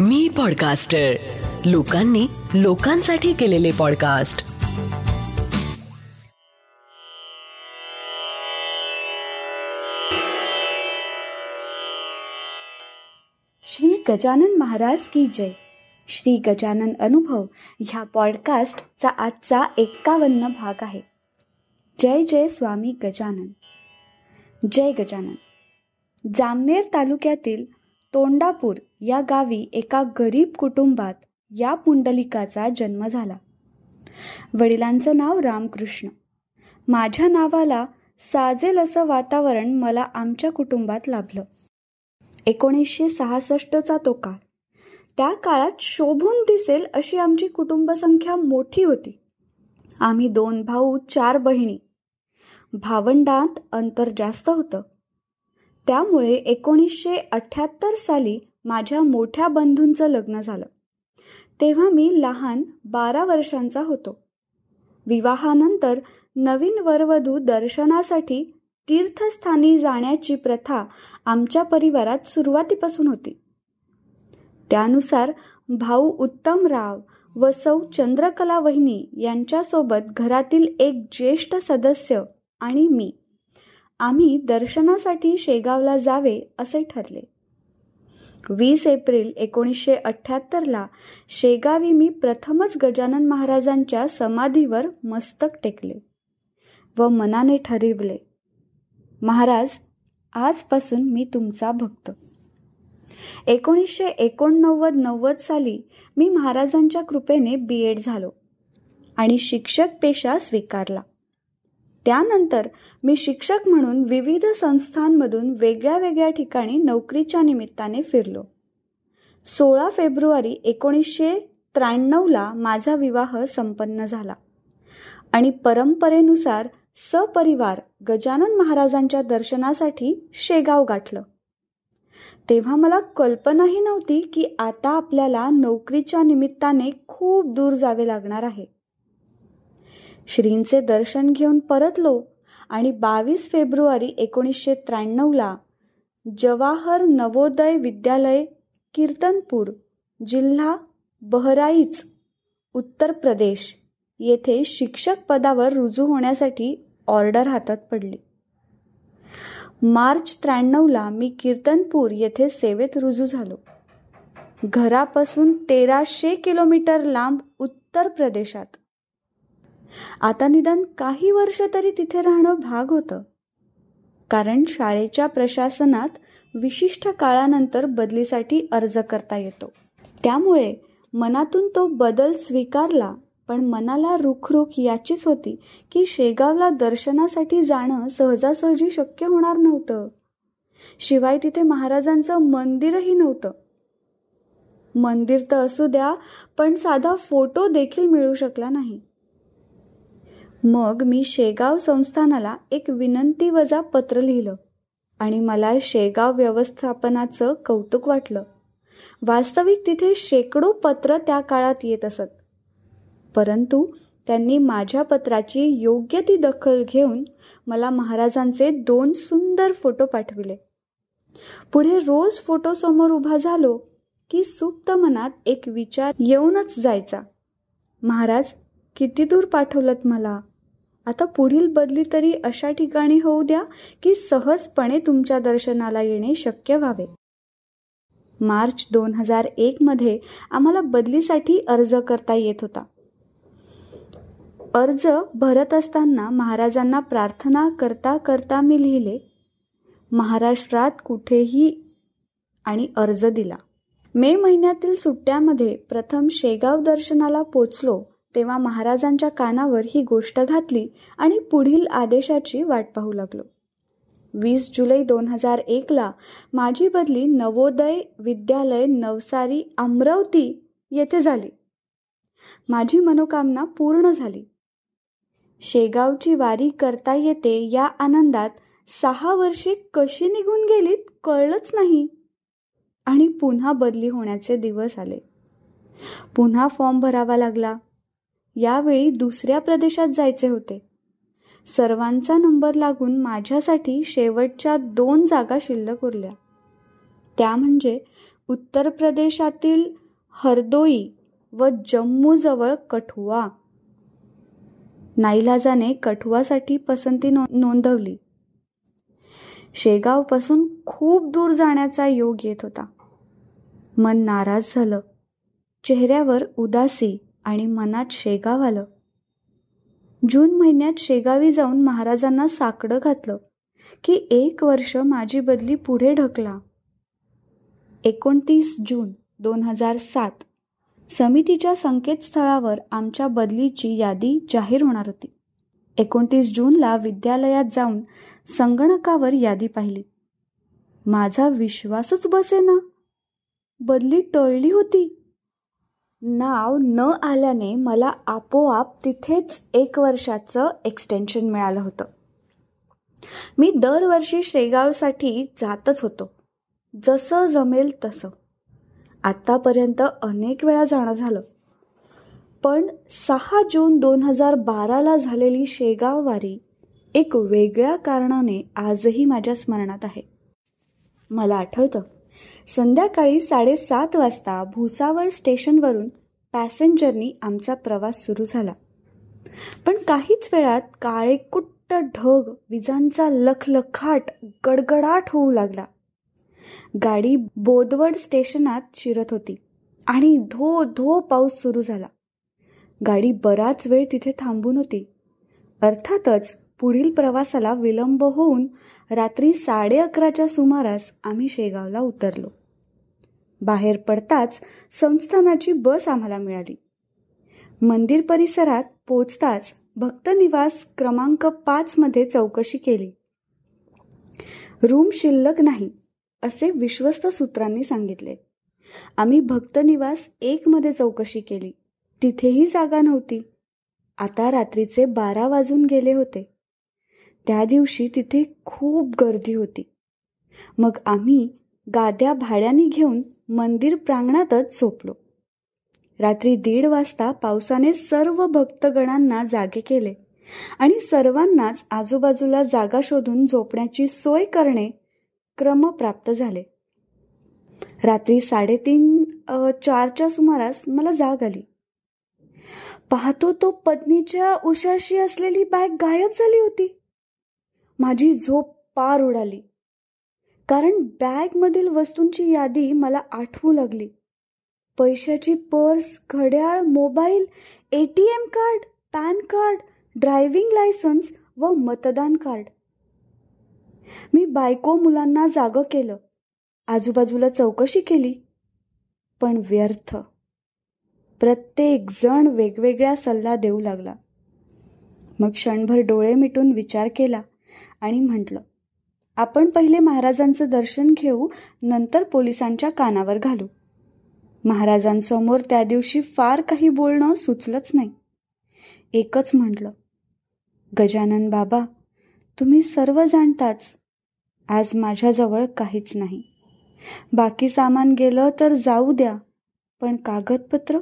मी podcaster लोकांनी लोकांसाठी केलेले पॉडकास्ट श्री गजानन महाराज की जय. श्री गजानन अनुभव ह्या पॉडकास्टचा आजचा एक्कावन्न भाग आहे. जय जय स्वामी गजानन. जय गजानन. जामनेर तालुक्यातील तोंडापूर या गावी एका गरीब कुटुंबात या पुंडलिकाचा जन्म झाला. वडिलांचं नाव रामकृष्ण. माझ्या नावाला साजेल असं वातावरण मला आमच्या कुटुंबात लाभलं. एकोणीसशे सहासष्टचा तो काळ. त्या काळात शोभून दिसेल अशी आमची कुटुंबसंख्या मोठी होती. आम्ही दोन भाऊ चार बहिणी. भावंडात अंतर जास्त होतं. त्यामुळे एकोणीसशे अठ्ठ्याहत्तर साली माझ्या मोठ्या बंधूंचं लग्न झालं. तेव्हा मी लहान बारा वर्षांचा होतो. विवाहानंतर नवीन वरवधू दर्शनासाठी तीर्थस्थानी जाण्याची प्रथा आमच्या परिवारात सुरुवातीपासून होती. त्यानुसार भाऊ उत्तमराव व सौ चंद्रकला वहिनी यांच्यासोबत घरातील एक ज्येष्ठ सदस्य आणि मी आम्ही दर्शनासाठी शेगावला जावे असे ठरले. वीस एप्रिल एकोणीसशे अठ्ठ्याहत्तरला शेगावी मी प्रथमच गजानन महाराजांच्या समाधीवर मस्तक टेकले व मनाने ठरविले महाराज आजपासून मी तुमचा भक्त. एकोणीसशे एकोणनव्वद नव्वद साली मी महाराजांच्या कृपेने बी एड झालो आणि शिक्षक पेशा स्वीकारला. त्यानंतर मी शिक्षक म्हणून विविध संस्थांमधून वेगळ्या वेगळ्या ठिकाणी नोकरीच्या निमित्ताने फिरलो. सोळा फेब्रुवारी एकोणीसशे त्र्याण्णवला माझा विवाह संपन्न झाला. आणि परंपरेनुसार सपरिवार गजानन महाराजांच्या दर्शनासाठी शेगाव गाठलं. तेव्हा मला कल्पनाही नव्हती की आता आपल्याला नोकरीच्या निमित्ताने खूप दूर जावे लागणार आहे. श्रींचे दर्शन घेऊन परतलो आणि बावीस फेब्रुवारी एकोणीसशे त्र्याण्णवला जवाहर नवोदय विद्यालय कीर्तनपूर जिल्हा बहराईच उत्तर प्रदेश येथे शिक्षक पदावर रुजू होण्यासाठी ऑर्डर हातात पडली. मार्च त्र्याण्णवला मी कीर्तनपूर येथे सेवेत रुजू झालो. घरापासून तेराशे किलोमीटर लांब उत्तर प्रदेशात आता निदान काही वर्ष तरी तिथे राहणं भाग होतं. कारण शाळेच्या प्रशासनात विशिष्ट काळानंतर बदलीसाठी अर्ज करता येतो. त्यामुळे मनातून तो बदल स्वीकारला पण मनाला रुखरुख याचीच होती की शेगावला दर्शनासाठी जाणं सहजासहजी शक्य होणार नव्हतं. शिवाय तिथे महाराजांचं मंदिरही नव्हतं. मंदिर तर असू द्या पण साधा फोटो देखील मिळू शकला नाही. मग मी शेगाव संस्थानाला एक विनंती वजा पत्र लिहिलं आणि मला शेगाव व्यवस्थापनाचं कौतुक वाटलं. वास्तविक तिथे शेकडो पत्र त्या काळात येत असत. परंतु त्यांनी माझ्या पत्राची योग्य ती दखल घेऊन मला महाराजांचे दोन सुंदर फोटो पाठविले. पुढे रोज फोटो समोर उभा झालो की सुप्त मनात एक विचार येऊनच जायचा. महाराज किती दूर पाठवलत मला? आता पुढील बदली तरी अशा ठिकाणी होऊ द्या की सहजपणे तुमच्या दर्शनाला येणे शक्य व्हावे. मार्च दोन हजार एक मध्ये आम्हाला बदलीसाठी अर्ज करता येत होता. अर्ज भरत असताना महाराजांना प्रार्थना करता करता मी लिहिले. महाराष्ट्रात कुठेही आणि अर्ज दिला. मे महिन्यातील सुट्ट्यामध्ये प्रथम शेगाव दर्शनाला पोचलो. तेव्हा महाराजांच्या कानावर ही गोष्ट घातली आणि पुढील आदेशाची वाट पाहू लागलो. वीस जुलै दोन हजार एकला माझी बदली नवोदय विद्यालय नवसारी अमरावती येथे झाली. माझी मनोकामना पूर्ण झाली. शेगावची वारी करता येते या आनंदात सहा वर्षे कशी निघून गेलीत कळलंच नाही. आणि पुन्हा बदली होण्याचे दिवस आले. पुन्हा फॉर्म भरावा लागला. यावेळी दुसऱ्या प्रदेशात जायचे होते. सर्वांचा नंबर लागून माझ्यासाठी शेवटच्या दोन जागा शिल्लक उरल्या. त्या म्हणजे उत्तर प्रदेशातील हरदोई व जम्मूजवळ कठुआ. नाईलाजाने कठुआसाठी पसंती नोंदवली. शेगावपासून खूप दूर जाण्याचा योग येत होता. मन नाराज झालं. चेहऱ्यावर उदासी आणि मनात शेगाव आलं. जून महिन्यात शेगावी जाऊन महाराजांना साकडं घातलं की एक वर्ष माझी बदली पुढे ढकला. एकोणतीस जून दोन हजार सात. समितीच्या संकेतस्थळावर आमच्या बदलीची यादी जाहीर होणार होती. एकोणतीस जूनला विद्यालयात जाऊन संगणकावर यादी पाहिली. माझा विश्वासच बसेना. बदली टळली होती. नाव न आल्याने मला आपोआप तिथेच एक वर्षाचं एक्सटेन्शन मिळालं होतं. मी दरवर्षी शेगावसाठी जातच होतो. जसं जमेल तसं. आत्तापर्यंत अनेक वेळा जाणं झालं. पण सहा जून दोन हजार बाराला झालेली शेगाव वारी एक वेगळ्या कारणाने आजही माझ्या स्मरणात आहे. मला आठवतं संध्याकाळी साडेसात वाजता भुसावळ स्टेशनवरून पॅसेंजरनी आमचा प्रवास सुरू झाला. पण काहीच वेळात काळेकुट्ट ढग विजांचा लखलखाट गडगडाट होऊ लागला. गाडी बोदवड स्टेशनात शिरत होती आणि धो धो पाऊस सुरू झाला. गाडी बराच वेळ तिथे थांबून होती. अर्थातच पुढील प्रवासाला विलंब होऊन रात्री साडे अकराच्या सुमारास आम्ही शेगावला उतरलो. बाहेर पडताच संस्थानाची बस आम्हाला मिळाली. मंदिर परिसरात पोचताच भक्तनिवास क्रमांक पाच मध्ये चौकशी केली. रूम शिल्लक नाही असे विश्वस्त सूत्रांनी सांगितले. आम्ही भक्तनिवास एक मध्ये चौकशी केली. तिथेही जागा नव्हती. आता रात्रीचे बारा वाजून गेले होते. त्या दिवशी तिथे खूप गर्दी होती. मग आम्ही गाद्या भाड्याने घेऊन मंदिर प्रांगणातच झोपलो. रात्री दीड वाजता पावसाने सर्व भक्तगणांना जागे केले आणि सर्वांनाच आजूबाजूला जागा शोधून झोपण्याची सोय करणे क्रम प्राप्त झाले. रात्री साडेतीन चारच्या सुमारास मला जाग आली. पाहतो तो पत्नीच्या उशाशी असलेली बॅग गायब झाली होती. माझी झोप पार उडाली. कारण बॅगमधील वस्तूंची यादी मला आठवू लागली. पैशाची पर्स घड्याळ mobile A T M card PAN card driving licence व मतदान कार्ड. मी बायको मुलांना जागं केलं. आजूबाजूला चौकशी केली. पण व्यर्थ. प्रत्येक जण वेगवेगळा सल्ला देऊ लागला. मग क्षणभर डोळे मिटून विचार केला. आणि म्हटलं आपण पहिले महाराजांचं दर्शन घेऊ नंतर पोलिसांच्या कानावर घालू. महाराजांसमोर त्या दिवशी फार काही बोलणं सुचलंच नाही. एकच म्हटलं गजानन बाबा तुम्ही सर्व जाणताच आज माझ्याजवळ काहीच नाही. बाकी सामान गेलं तर जाऊ द्या पण कागदपत्र?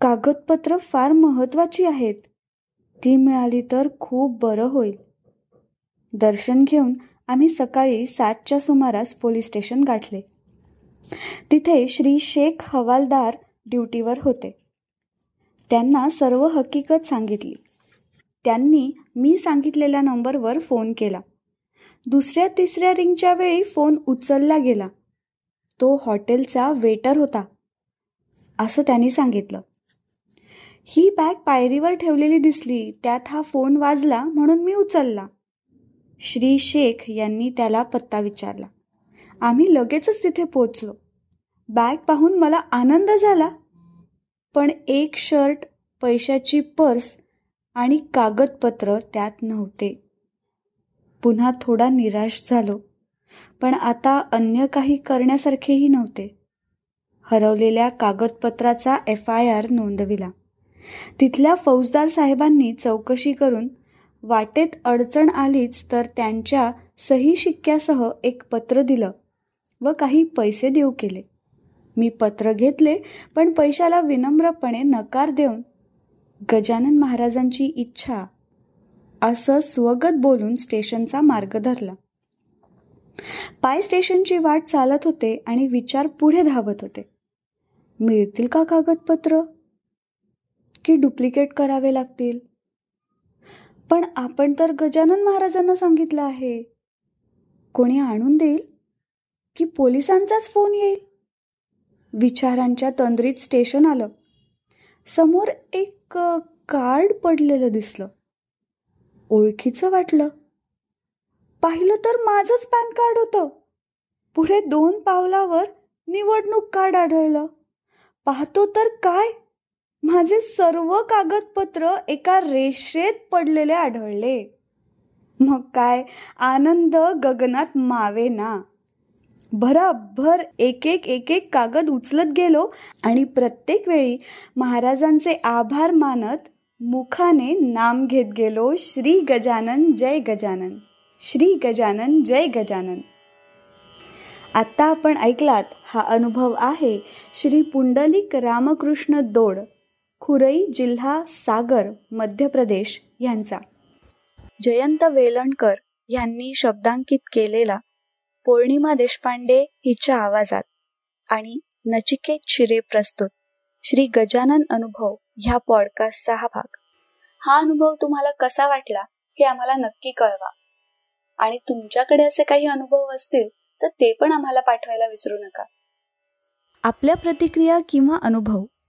कागदपत्र फार महत्वाची आहेत. ती मिळाली तर खूप बरं होईल. दर्शन घेऊन आम्ही सकाळी सातच्या सुमारास पोलीस स्टेशन गाठले. तिथे श्री शेख हवालदार ड्युटीवर होते. त्यांना सर्व हकीकत सांगितली. त्यांनी मी सांगितलेल्या नंबरवर फोन केला. दुसऱ्या तिसऱ्या रिंगच्या वेळी फोन उचलला गेला. तो हॉटेलचा वेटर होता असं त्यांनी सांगितलं. ही बॅग पायरीवर ठेवलेली दिसली त्यात हा फोन वाजला म्हणून मी उचलला. श्री शेख यांनी त्याला पत्ता विचारला. आम्ही लगेचच तिथे पोचलो बॅग पाहून मला आनंद झाला. पण एक शर्ट पैशाची पर्स आणि कागदपत्र त्यात नव्हते. पुन्हा थोडा निराश झालो. पण आता अन्य काही करण्यासारखेही नव्हते. हरवलेल्या कागदपत्राचा एफ आय आर नोंदविला. तिथल्या फौजदार साहेबांनी चौकशी करून वाटेत अडचण आलीच तर त्यांच्या सही शिक्क्यासह एक पत्र दिलं व काही पैसे देऊ केले. मी पत्र घेतले पण पैशाला विनम्रपणे नकार देऊन गजानन महाराजांची इच्छा असं स्वगत बोलून स्टेशनचा मार्ग धरला. पाय स्टेशनची वाट चालत होते आणि विचार पुढे धावत होते. मिळतील का कागदपत्र? की डुप्लिकेट करावे लागतील? पण आपण तर गजानन महाराजांना सांगितलं आहे. कोणी आणून देईल? की पोलिसांचाच फोन येईल? विचारांच्या तंद्रीत स्टेशन आलं. समोर एक कार्ड पडलेलं दिसलं. ओळखीचं वाटलं. पाहिलं तर माझंच पॅन कार्ड होतं. पुढे दोन पावलावर निवडणूक कार्ड आढळलं. पाहतो तर काय? माझे सर्व कागदपत्र एका रेषेत पडलेले आढळले. मग काय? आनंद गगनात मावे ना. भराभर एक एक एक एक कागद उचलत गेलो आणि प्रत्येक वेळी महाराजांचे आभार मानत मुखाने नाम घेत गेलो श्री गजानन जय गजानन. श्री गजानन जय गजानन. आत्ता आपण ऐकलात हा अनुभव आहे श्री पुंडलिक रामकृष्ण दोड. खुरई जिल्हा सागर मध्य प्रदेश यांचा. जयंत वेलणकर यांनी शब्दांकित केलेला पौर्णिमा देशपांडे हिच्या आवाजात आणि नचिकेत शिरे प्रस्तुत. श्री गजानन अनुभव ह्या पॉडकास्टचा हा भाग. हा अनुभव तुम्हाला कसा वाटला हे आम्हाला नक्की कळवा. आणि तुमच्याकडे असे काही अनुभव असतील तर ते पण आम्हाला पाठवायला विसरू नका. आपल्या प्रतिक्रिया किंवा अनुभव